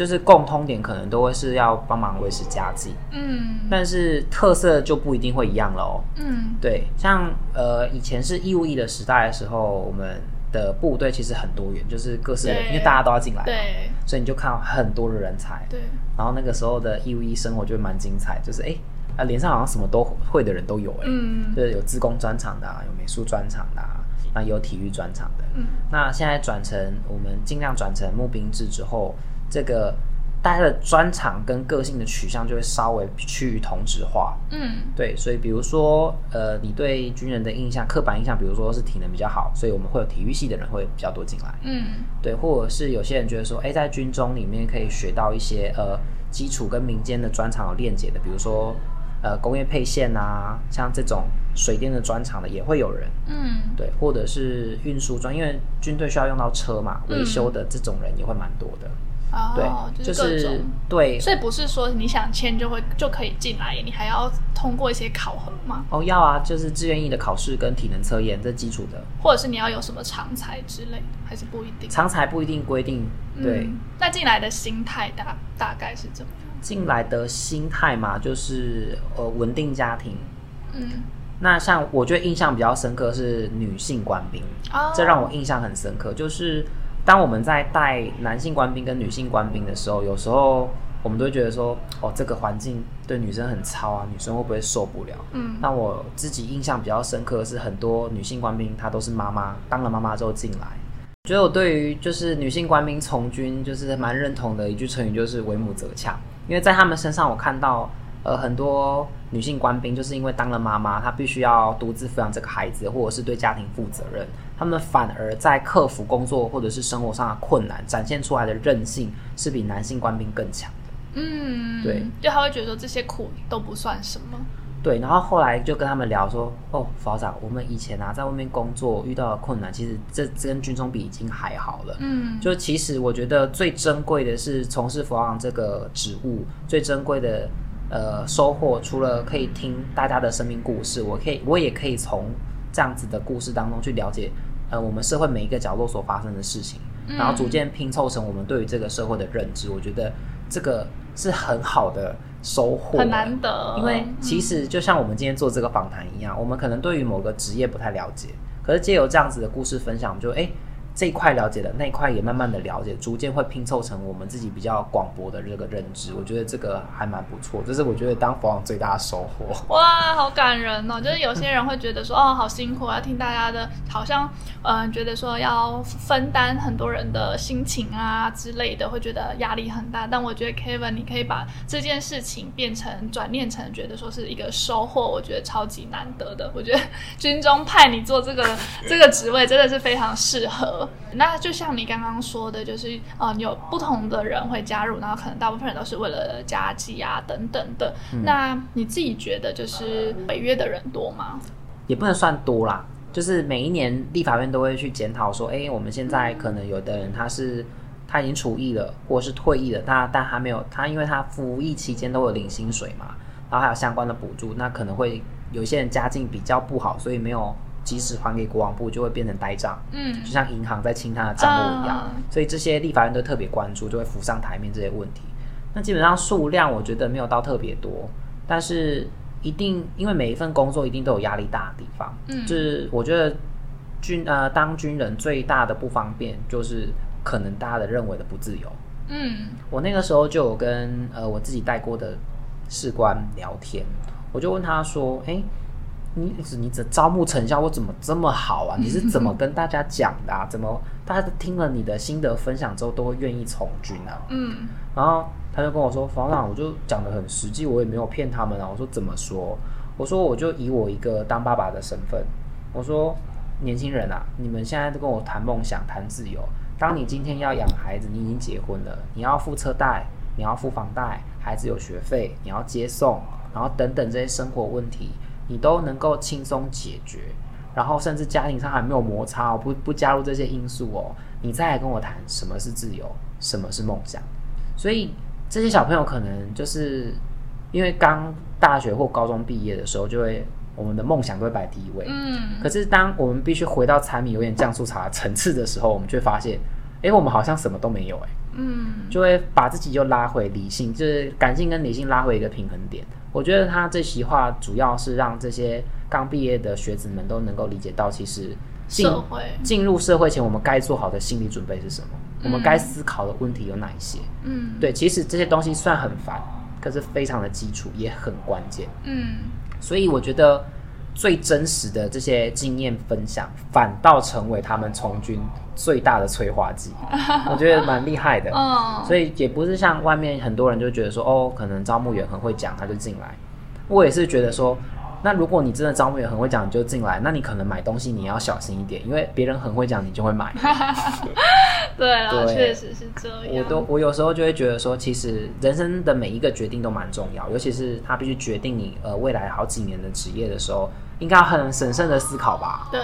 就是共通点可能都会是要帮忙维持家计，嗯，但是特色就不一定会一样了哦，嗯，对，像呃以前是义务役的时代的时候，我们的部队其实很多元，就是各式人，因为大家都要进来，对，所以你就看到很多的人才，对，然后那个时候的义务役生活就蛮精彩，就是哎啊脸上好像什么都会的人都有哎，嗯，就是有自工专场的啊，有美术专场的啊，那有体育专场的，嗯，那现在转成我们尽量转成募兵制之后。这个大家的专长跟个性的取向就会稍微趋于同质化，嗯，对，所以比如说，呃，你对军人的印象、刻板印象，比如说是体能比较好，所以我们会有体育系的人会比较多进来，嗯，对，或者是有些人觉得说，哎，在军中里面可以学到一些呃基础跟民间的专长有链接的，比如说呃工业配线啊，像这种水电的专长的也会有人，嗯，对，或者是运输专，因为军队需要用到车嘛，维修的这种人也会蛮多的。哦，对，就是对，所以不是说你想签就会就可以进来，你还要通过一些考核吗？哦，要啊，就是志愿役的考试跟体能测验，这基础的，或者是你要有什么长才之类的，还是不一定？长才不一定规定，对。嗯，那进来的心态大大概是怎么样？进来的心态嘛，就是呃稳定家庭。嗯，那像我觉得印象比较深刻是女性官兵，哦，这让我印象很深刻，就是。当我们在带男性官兵跟女性官兵的时候，有时候我们都会觉得说，哦，这个环境对女生很糙啊，女生会不会受不了？嗯，那我自己印象比较深刻的是，很多女性官兵她都是妈妈，当了妈妈之后进来。觉得我对于就是女性官兵从军，就是蛮认同的一句成语，就是为母则强，因为在他们身上我看到。呃，很多女性官兵就是因为当了妈妈，她必须要独自抚养这个孩子，或者是对家庭负责任，她们反而在克服工作或者是生活上的困难，展现出来的韧性是比男性官兵更强的。嗯，对，就他会觉得说这些苦都不算什么。对，然后后来就跟他们聊说，哦，佛长，我们以前啊在外面工作遇到的困难，其实这这跟军中比已经还好了。嗯，就其实我觉得最珍贵的是从事辅导长这个职务，最珍贵的。呃，收获除了可以听大家的生命故事，我可以，我也可以从这样子的故事当中去了解，呃，我们社会每一个角落所发生的事情，嗯、然后逐渐拼凑成我们对于这个社会的认知。我觉得这个是很好的收获，很难得。因为其实就像我们今天做这个访谈一样，嗯、我们可能对于某个职业不太了解，可是借由这样子的故事分享，我们就哎。诶这一块了解了，那一块也慢慢的了解，逐渐会拼凑成我们自己比较广博的这个认知。我觉得这个还蛮不错，这是我觉得当辅导长最大的收获。哇，好感人哦！就是有些人会觉得说，哦，好辛苦啊，听大家的，好像嗯、觉得说要分担很多人的心情啊之类的，会觉得压力很大。但我觉得 Kevin，你可以把这件事情变成转念成，觉得说是一个收获，我觉得超级难得的。我觉得 军中派你做这个这个职位，真的是非常适合。那就像你刚刚说的，就是呃，有不同的人会加入，然后可能大部分人都是为了家计啊等等的。嗯、那你自己觉得，就是违约的人多吗？也不能算多啦，就是每一年立法院都会去检讨说，哎、欸，我们现在可能有的人他是他已经除役了，或者是退役了，他但还没有他，因为他服役期间都有领薪水嘛，然后还有相关的补助，那可能会有些人家境比较不好，所以没有。即使还给国王部，就会变成呆账，嗯，就像银行在清他的账目一样，啊、所以这些立法院都特别关注，就会浮上台面这些问题。那基本上数量我觉得没有到特别多，但是一定因为每一份工作一定都有压力大的地方，嗯，就是我觉得军呃当军人最大的不方便就是可能大家的认为的不自由，嗯，我那个时候就有跟呃我自己带过的士官聊天，我就问他说，哎。你你这招募成效我怎么这么好啊？你是怎么跟大家讲的啊？怎么大家听了你的心得分享之后都会愿意从军啊？嗯，然后他就跟我说：“辅导长，我就讲的很实际，我也没有骗他们啊。”我说：“怎么说？”我说：“我就以我一个当爸爸的身份，我说年轻人啊，你们现在都跟我谈梦想、谈自由。当你今天要养孩子，你已经结婚了，你要付车贷。”你要付房贷，孩子有学费，你要接送，然后等等这些生活问题，你都能够轻松解决。然后甚至家庭上还没有摩擦哦，不不加入这些因素哦，你再来跟我谈什么是自由，什么是梦想。所以这些小朋友可能就是因为刚大学或高中毕业的时候，就会我们的梦想都会摆第一位。嗯。可是当我们必须回到柴米油盐酱醋茶层次的时候，我们就会发现，哎，我们好像什么都没有哎。嗯。就会把自己又拉回理性，就是感性跟理性拉回一个平衡点。我觉得他这席话主要是让这些。刚毕业的学子们都能够理解到，其实进进入社会前，我们该做好的心理准备是什么？嗯、我们该思考的问题有哪一些？嗯，对，其实这些东西算很烦，可是非常的基础，也很关键。嗯，所以我觉得最真实的这些经验分享，反倒成为他们从军最大的催化剂。我觉得蛮厉害的。哦，所以也不是像外面很多人就觉得说，哦，可能招募员很会讲，他就进来。我也是觉得说。那如果你真的招募员很会讲，你就进来。那你可能买东西你要小心一点，因为别人很会讲，你就会买。对啊，确实是这样。我都我有时候就会觉得说，其实人生的每一个决定都蛮重要，尤其是他必须决定你呃未来好几年的职业的时候，应该很审慎的思考吧。对，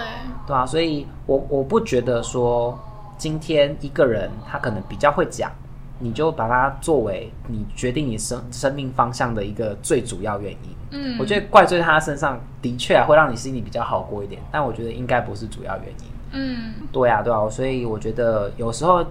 对啊，所以我我不觉得说今天一个人他可能比较会讲，你就把它作为你决定你生生命方向的一个最主要原因。嗯，我觉得怪罪他身上的确啊会让你心里比较好过一点，但我觉得应该不是主要原因。嗯，对啊，对啊，所以我觉得有时候，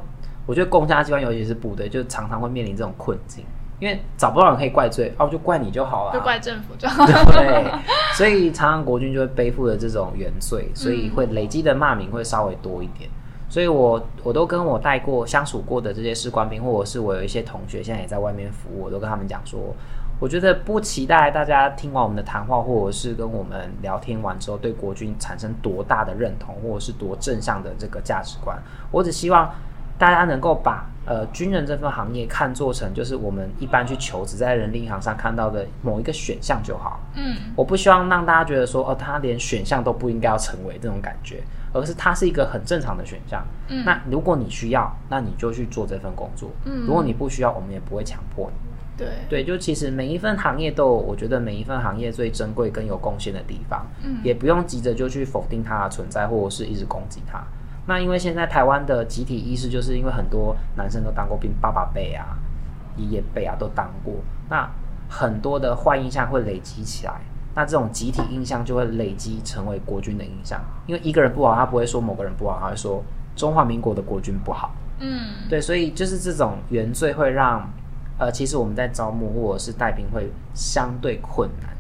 我觉得公家机关尤其是部队，就常常会面临这种困境，因为找不到人可以怪罪，哦，就怪你就好了，就怪政府就好了。对，所以常常国军就会背负着这种原罪，所以会累积的骂名会稍微多一点。所以我我都跟我带过相处过的这些士官兵，或者是我有一些同学现在也在外面服务，我都跟他们讲说。我觉得不期待大家听完我们的谈话，或者是跟我们聊天完之后，对国军产生多大的认同，或者是多正向的这个价值观。我只希望大家能够把呃军人这份行业看做成就是我们一般去求职在人力银行上看到的某一个选项就好。嗯，我不希望让大家觉得说哦，他连选项都不应该要成为这种感觉，而是它是一个很正常的选项。嗯，那如果你需要，那你就去做这份工作。嗯，如果你不需要，我们也不会强迫你。对对，就其实每一份行业都有，我觉得每一份行业最珍贵跟有贡献的地方，嗯，也不用急着就去否定它的存在，或者是一直攻击它。那因为现在台湾的集体意识，就是因为很多男生都当过兵，爸爸辈啊、爷爷辈啊都当过，那很多的坏印象会累积起来，那这种集体印象就会累积成为国军的印象。因为一个人不好，他不会说某个人不好，他会说中华民国的国军不好。嗯，对，所以就是这种原罪会让。呃，其实我们在招募或者是带兵会相对困难。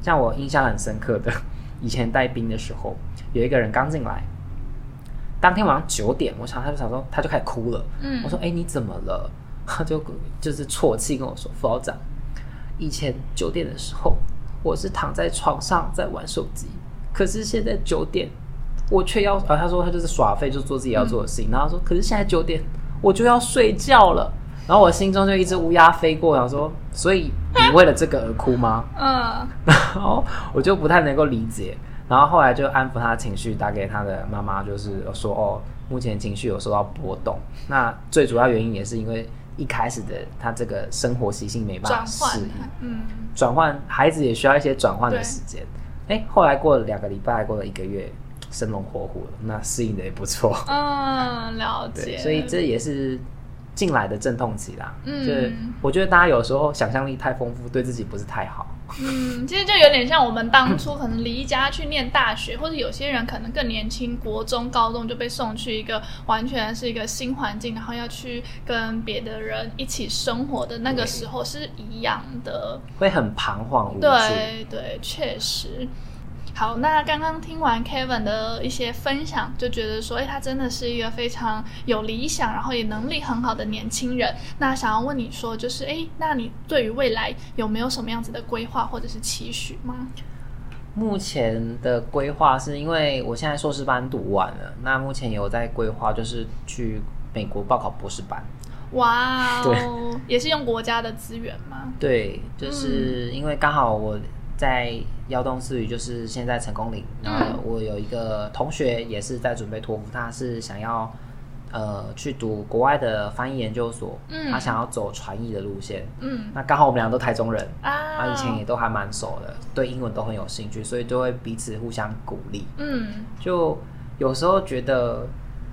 像我印象很深刻的，以前带兵的时候，有一个人刚进来，当天晚上九点，我想他就想说，他就开始哭了。嗯，我说：“哎，你怎么了？”他就 就是啜泣跟我说：“副长，以前九点的时候，我是躺在床上在玩手机，可是现在九点，我却要……啊，他说他就是耍废，就做自己要做的事情。嗯、然后说，可是现在九点，我就要睡觉了。”然后我心中就一只乌鸦飞过，然后说：“所以你为了这个而哭吗？”嗯，然后我就不太能够理解。然后后来就安抚他的情绪，打给他的妈妈，就是说：“哦，目前情绪有受到波动。那最主要原因也是因为一开始的他这个生活习性没办法适应，嗯，转换孩子也需要一些转换的时间。哎，后来过了两个礼拜，过了一个月，生龙活虎了，那适应的也不错。嗯，了解。所以这也是。进来的阵痛期啦，嗯，就是我觉得大家有时候想象力太丰富，对自己不是太好。嗯，其实就有点像我们当初可能离家去念大学，或者有些人可能更年轻，国中、高中就被送去一个完全是一个新环境，然后要去跟别的人一起生活的那个时候是一样的，会很彷徨无助。对对，确实。好，那刚刚听完 Kevin 的一些分享，就觉得说，哎，他真的是一个非常有理想，然后也能力很好的年轻人。那想要问你说，就是，哎，那你对于未来有没有什么样子的规划或者是期许吗？目前的规划是因为我现在硕士班读完了，那目前有在规划，就是去美国报考博士班。哇哦，对，也是用国家的资源吗？对，就是因为刚好我。在幺洞四语，就是现在成功岭，然后我有一个同学也是在准备托福，他是想要呃去读国外的翻译研究所，嗯，他想要走传译的路线，嗯，那刚好我们俩都台中人啊，他以前也都还蛮熟的，对英文都很有兴趣，所以就会彼此互相鼓励，嗯，就有时候觉得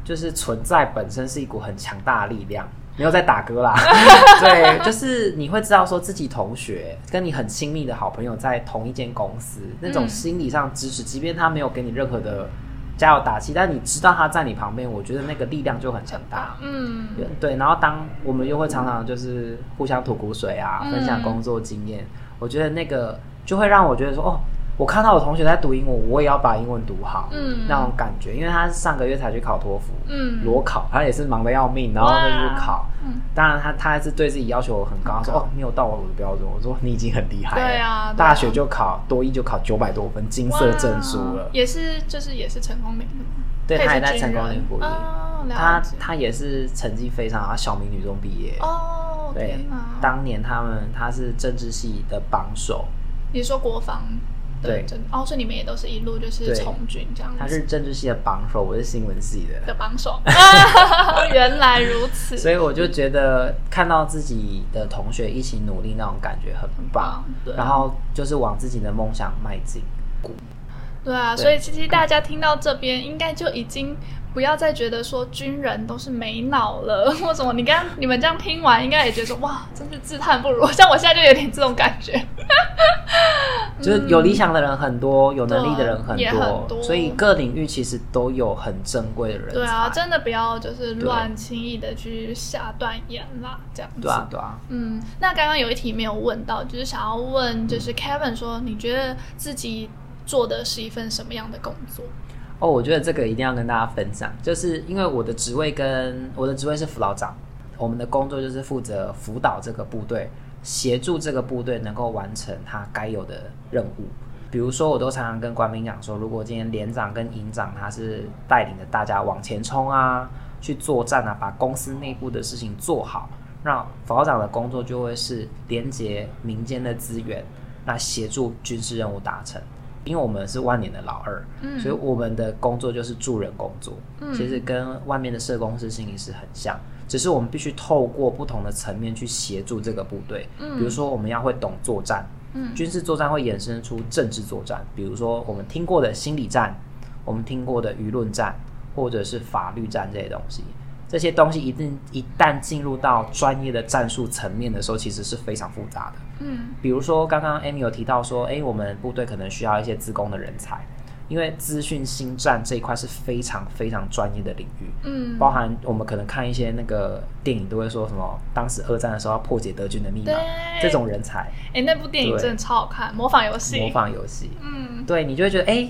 就是存在本身是一股很强大的力量。没有在打歌啦，对，就是你会知道说自己同学跟你很亲密的好朋友在同一间公司，那种心理上支持，即便他没有给你任何的加油打气，但你知道他在你旁边，我觉得那个力量就很强大。嗯，对。然后当我们又会常常就是互相吐苦水啊，分享工作经验，我觉得那个就会让我觉得说哦。我看到我同学在读英文，我也要把英文读好，嗯，那种感觉，因为他上个月才去考托福，嗯，裸考，他也是忙得要命，然后就去考，嗯，当然他他还是对自己要求很高，他说哦，没有到我的标准，我说你已经很厉害了，对啊，大学就考多一就考九百多分，金色证书了，也是就是也是成功岭的，对，他也在成功岭服役，他他也是成绩非常好，小明女中毕业，哦，对，当年他们他是政治系的榜首，你说国防？对，哦，所以你们也都是一路就是从军这样子。他是政治系的榜首，我是新闻系的的榜首。原来如此，所以我就觉得看到自己的同学一起努力那种感觉很棒，对，然后就是往自己的梦想迈进。对啊，所以其实大家听到这边，应该就已经不要再觉得说军人都是没脑了，或什么。你刚你们这样听完，应该也觉得说哇，真是自叹不如。像我现在就有点这种感觉。就是有理想的人很多，有能力的人很多，很多，所以各领域其实都有很珍贵的人。对啊，真的不要就是乱轻易的去下断言啦，这样子。对啊，对啊。嗯，那刚刚有一题没有问到，就是想要问，就是 Kevin 说，你觉得自己做的是一份什么样的工作？哦，我觉得这个一定要跟大家分享，就是因为我的职位跟我的职位是辅导长，我们的工作就是负责辅导这个部队。协助这个部队能够完成他该有的任务，比如说，我都常常跟官兵讲说，如果今天连长跟营长他是带领着大家往前冲啊，去作战啊，把公司内部的事情做好，那辅导长的工作就会是连接民间的资源，那协助军事任务达成。因为我们是万年的老二，嗯，所以我们的工作就是助人工作，嗯，其实跟外面的社工师心理师很像。只是我们必须透过不同的层面去协助这个部队，嗯，比如说我们要会懂作战，嗯，军事作战会衍生出政治作战，比如说我们听过的心理战，我们听过的舆论战，或者是法律战这些东西，这些东西一定一旦进入到专业的战术层面的时候，其实是非常复杂的，嗯，比如说刚刚 Amy 有提到说，诶，我们部队可能需要一些自工的人才。因为资讯新战这一块是非常非常专业的领域，嗯，包含我们可能看一些那个电影都会说什么，当时二战的时候要破解德军的密码，这种人才，哎，那部电影真的超好看，模仿游戏，模仿游戏，嗯，对，你就会觉得，哎，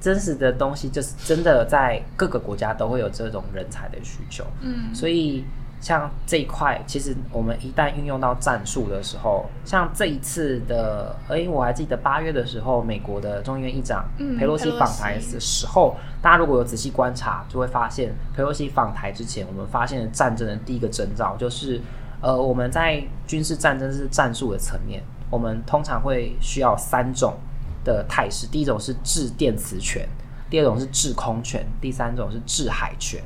真实的东西就是真的在各个国家都会有这种人才的需求，嗯，所以。像这一块，其实我们一旦运用到战术的时候，像这一次的，哎，我还记得八月的时候，美国的众议院议长佩洛西访台的时候，嗯、大家如果有仔细观察，就会发现佩洛西访台之前，我们发现了战争的第一个征兆就是，呃，我们在军事战争是战术的层面，我们通常会需要三种的态势，第一种是制电磁权，第二种是制空权，第三种是制海权。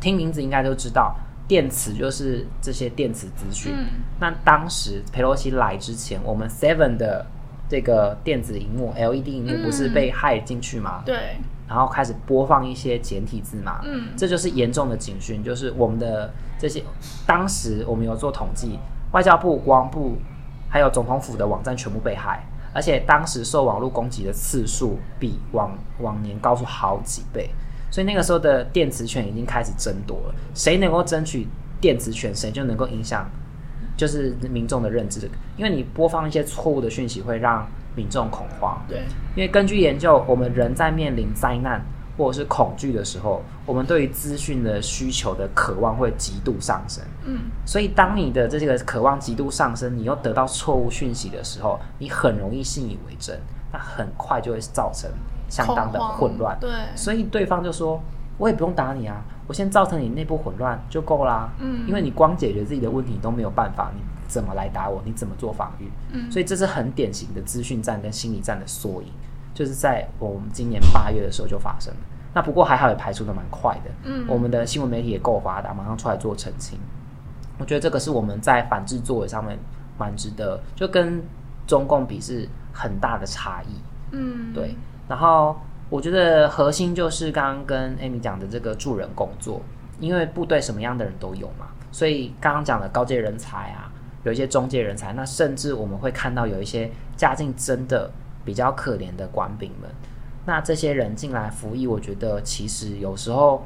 听名字应该都知道。电磁就是这些电磁资讯。嗯、那当时佩洛西来之前，我们 Seven 的这个电子荧幕 LED 荧幕不是被害进去吗？对、嗯。然后开始播放一些简体字嘛。嗯。这就是严重的警讯，就是我们的这些当时我们有做统计，外交部、国防部还有总统府的网站全部被骇，而且当时受网络攻击的次数比往往年高出好几倍。所以那个时候的电磁权已经开始争夺了，谁能够争取电磁权，谁就能够影响，就是民众的认知。因为你播放一些错误的讯息，会让民众恐慌。对，因为根据研究，我们人在面临灾难或者是恐惧的时候，我们对于资讯的需求的渴望会极度上升。嗯，所以当你的这个渴望极度上升，你又得到错误讯息的时候，你很容易信以为真，那很快就会造成。相当的混乱，对，所以对方就说：“我也不用打你啊，我先造成你内部混乱就够啦。嗯，因为你光解决自己的问题都没有办法，你怎么来打我？你怎么做防御？嗯，所以这是很典型的资讯战跟心理战的缩影，就是在我们今年八月的时候就发生了。那不过还好，也排除的蛮快的。嗯，我们的新闻媒体也够发达，马上出来做澄清。我觉得这个是我们在反制作为上面蛮值得，就跟中共比是很大的差异。嗯，对。然后我觉得核心就是刚刚跟 Amy 讲的这个助人工作，因为部队什么样的人都有嘛，所以刚刚讲的高阶人才啊，有一些中介人才，那甚至我们会看到有一些家境真的比较可怜的官兵们。那这些人进来服役，我觉得其实有时候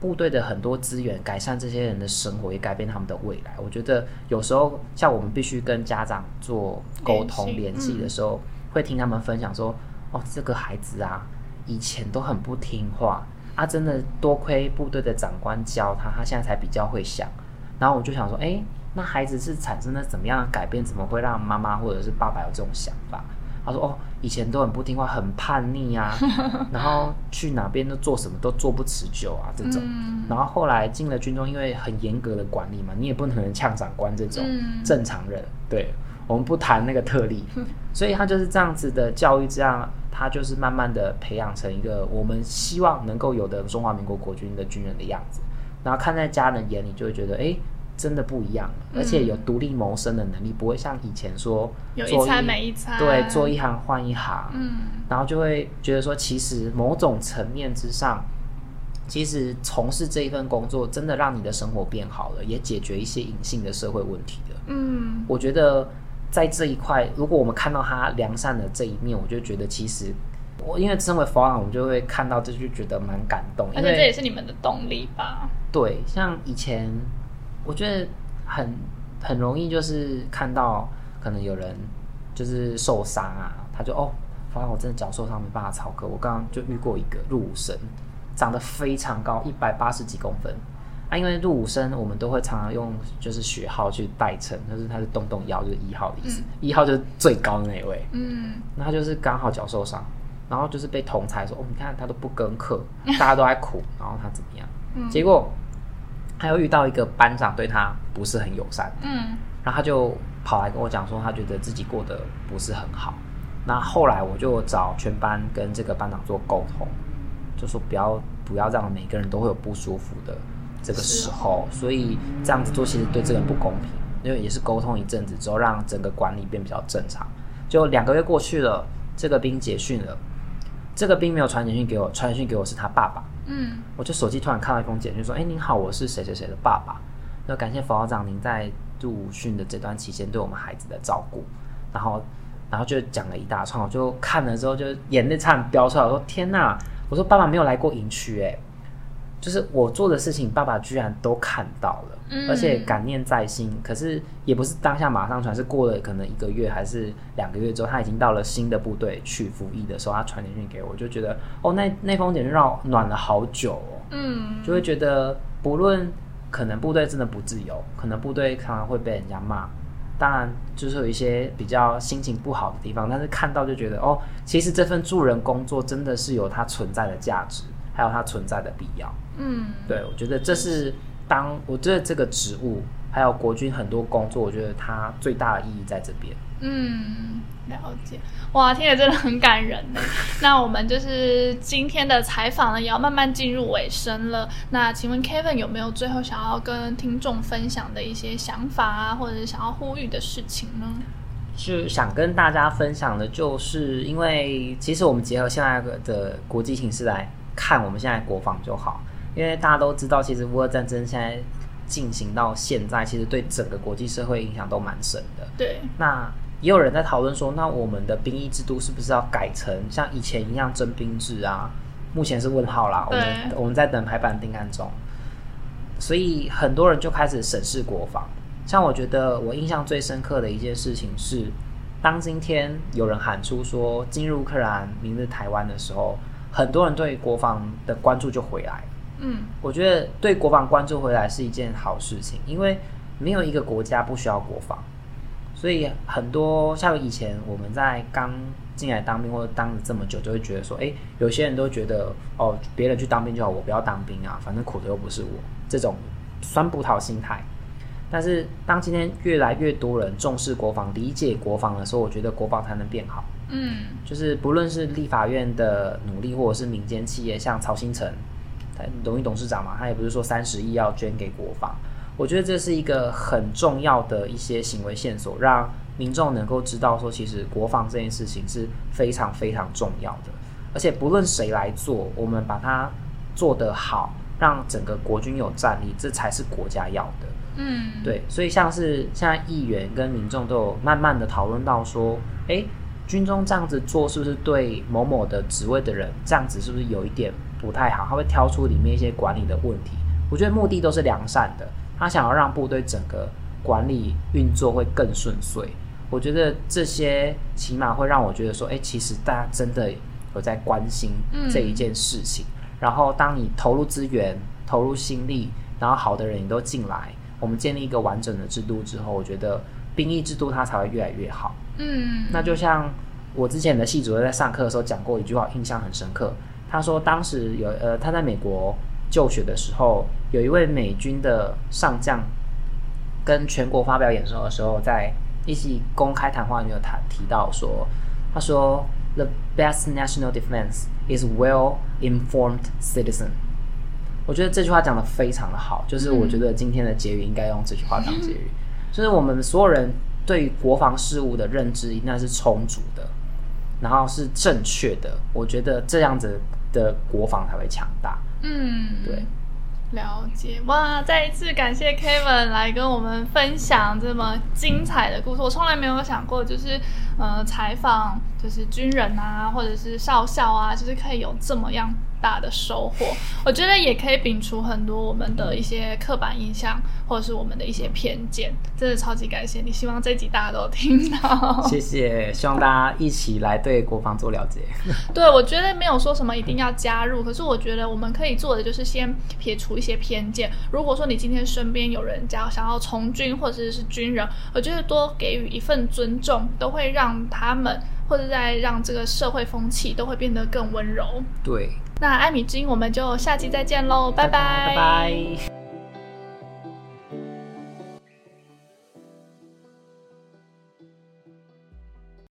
部队的很多资源改善这些人的生活，也改变他们的未来。我觉得有时候像我们必须跟家长做沟通联系的时候，会听他们分享说：“哦，这个孩子啊，以前都很不听话啊，真的多亏部队的长官教他，他现在才比较会想。”然后我就想说：“哎，那孩子是产生了怎么样的改变？怎么会让妈妈或者是爸爸有这种想法？”他说：“哦，以前都很不听话，很叛逆啊，然后去哪边都做什么都做不持久啊，这种。然后后来进了军中，因为很严格的管理嘛，你也不能呛长官这种正常人。对，我们不谈那个特例，所以他就是这样子的教育，这样他就是慢慢的培养成一个我们希望能够有的中华民国国军的军人的样子。然后看在家人眼里，就会觉得，哎。”真的不一样，而且有独立谋生的能力，嗯，不会像以前说有一餐没一餐，对，做一行换一行，嗯，然后就会觉得说，其实某种层面之上，其实从事这一份工作，真的让你的生活变好了，也解决一些隐性的社会问题的。嗯，我觉得在这一块，如果我们看到他良善的这一面，我就觉得其实我因为身为佛朗，我们就会看到这就觉得蛮感动，而且这也是你们的动力吧？对，像以前。我觉得很很容易，就是看到可能有人就是受伤啊，他就哦，发现我真的脚受伤没办法操课。我刚刚就遇过一个入伍生，长得非常高，一百八十几公分啊。因为入伍生我们都会常常用就是学号去代称，就是他是动动幺，就是一号的意思，一、嗯、号就是最高的那一位。嗯，那他就是刚好脚受伤，然后就是被同才说哦，你看他都不跟课，大家都在苦，然后他怎么样？嗯、结果。他又遇到一个班长对他不是很友善，嗯，然后他就跑来跟我讲说，他觉得自己过得不是很好。那后来我就找全班跟这个班长做沟通，就说不要不要让每个人都会有不舒服的这个时候，所以这样子做其实对这个人不公平。因为也是沟通一阵子之后，让整个管理变比较正常。就两个月过去了，这个兵结训了，这个兵没有传简讯给我，传简讯给我是他爸爸。嗯，我就手机突然看到一封简讯，说：“哎，您好，我是谁谁谁的爸爸。那感谢冯校长您在入训的这段期间对我们孩子的照顾。然后，然后就讲了一大串，我就看了之后就眼泪差点飙出来，我说天哪！我说爸爸没有来过营区，哎，就是我做的事情，爸爸居然都看到了。”而且感念在心，可是也不是当下马上传，是过了可能一个月还是两个月之后，他已经到了新的部队去服役的时候，他传简讯给我，就觉得哦，那那封简讯让我暖了好久哦，嗯，就会觉得不论可能部队真的不自由，可能部队常常会被人家骂，当然就是有一些比较心情不好的地方，但是看到就觉得哦，其实这份助人工作真的是有它存在的价值，还有它存在的必要，嗯，对，我觉得这是。当我觉得这个职务还有国军很多工作，我觉得它最大的意义在这边。嗯，了解。哇，听着真的很感人呢。那我们就是今天的采访呢，也要慢慢进入尾声了。那请问 Kevin 有没有最后想要跟听众分享的一些想法啊，或者是想要呼吁的事情呢？是想跟大家分享的，就是因为其实我们结合现在的国际形势来看，我们现在国防就好。因为大家都知道，其实乌俄战争现在进行到现在，其实对整个国际社会影响都蛮深的。对。那也有人在讨论说，那我们的兵役制度是不是要改成像以前一样征兵制啊？目前是问号啦。我们我们在等排版定案中。所以很多人就开始审视国防。像我觉得我印象最深刻的一件事情是，当今天有人喊出说“今日乌克兰，明日台湾”的时候，很多人对国防的关注就回来。嗯，我觉得对国防关注回来是一件好事情，因为没有一个国家不需要国防，所以很多像以前我们在刚进来当兵或者当了这么久，就会觉得说，诶，有些人都觉得哦，别人去当兵就好，我不要当兵啊，反正苦的又不是我，这种酸葡萄心态。但是当今天越来越多人重视国防、理解国防的时候，我觉得国防才能变好。嗯，就是不论是立法院的努力，或者是民间企业，像曹新成，荣誉董事长嘛，他也不是说三十亿要捐给国防。我觉得这是一个很重要的一些行为线索，让民众能够知道说，其实国防这件事情是非常非常重要的。而且不论谁来做，我们把它做得好，让整个国军有战力，这才是国家要的。嗯，对。所以像是现在议员跟民众都有慢慢的讨论到说，诶，军中这样子做是不是对某某的职位的人这样子是不是有一点不太好？他会挑出里面一些管理的问题。我觉得目的都是良善的。他想要让部队整个管理运作会更顺遂，我觉得这些起码会让我觉得说，哎，其实大家真的有在关心这一件事情。嗯。然后，当你投入资源、投入心力，然后好的人也都进来，我们建立一个完整的制度之后，我觉得兵役制度它才会越来越好。嗯，那就像我之前的系主任在上课的时候讲过一句话，印象很深刻。他说，当时有呃，他在美国。就学的时候，有一位美军的上将跟全国发表演说的时候，在一起公开谈话里面有谈提到说，他说：“The best national defense is well-informed citizen。”我觉得这句话讲得非常的好，就是我觉得今天的结语应该用这句话当结语，嗯、就是我们所有人对于国防事务的认知应该是充足的，然后是正确的。我觉得这样子的国防才会强大。嗯，对，了解哇！再一次感谢 Kevin 来跟我们分享这么精彩的故事。我从来没有想过，就是呃，采访就是军人啊，或者是少校啊，就是可以有这么样。大的收获，我觉得也可以摒除很多我们的一些刻板印象，或者是我们的一些偏见。真的超级感谢你，希望这集大家都听到。谢谢，希望大家一起来对国防做了解。对，我觉得没有说什么一定要加入，可是我觉得我们可以做的就是先撇除一些偏见。如果说你今天身边有人家想要从军或者是军人，我觉得多给予一份尊重，都会让他们或者在让这个社会风气都会变得更温柔。对。那艾米之音，我们就下期再见喽，拜拜，拜拜。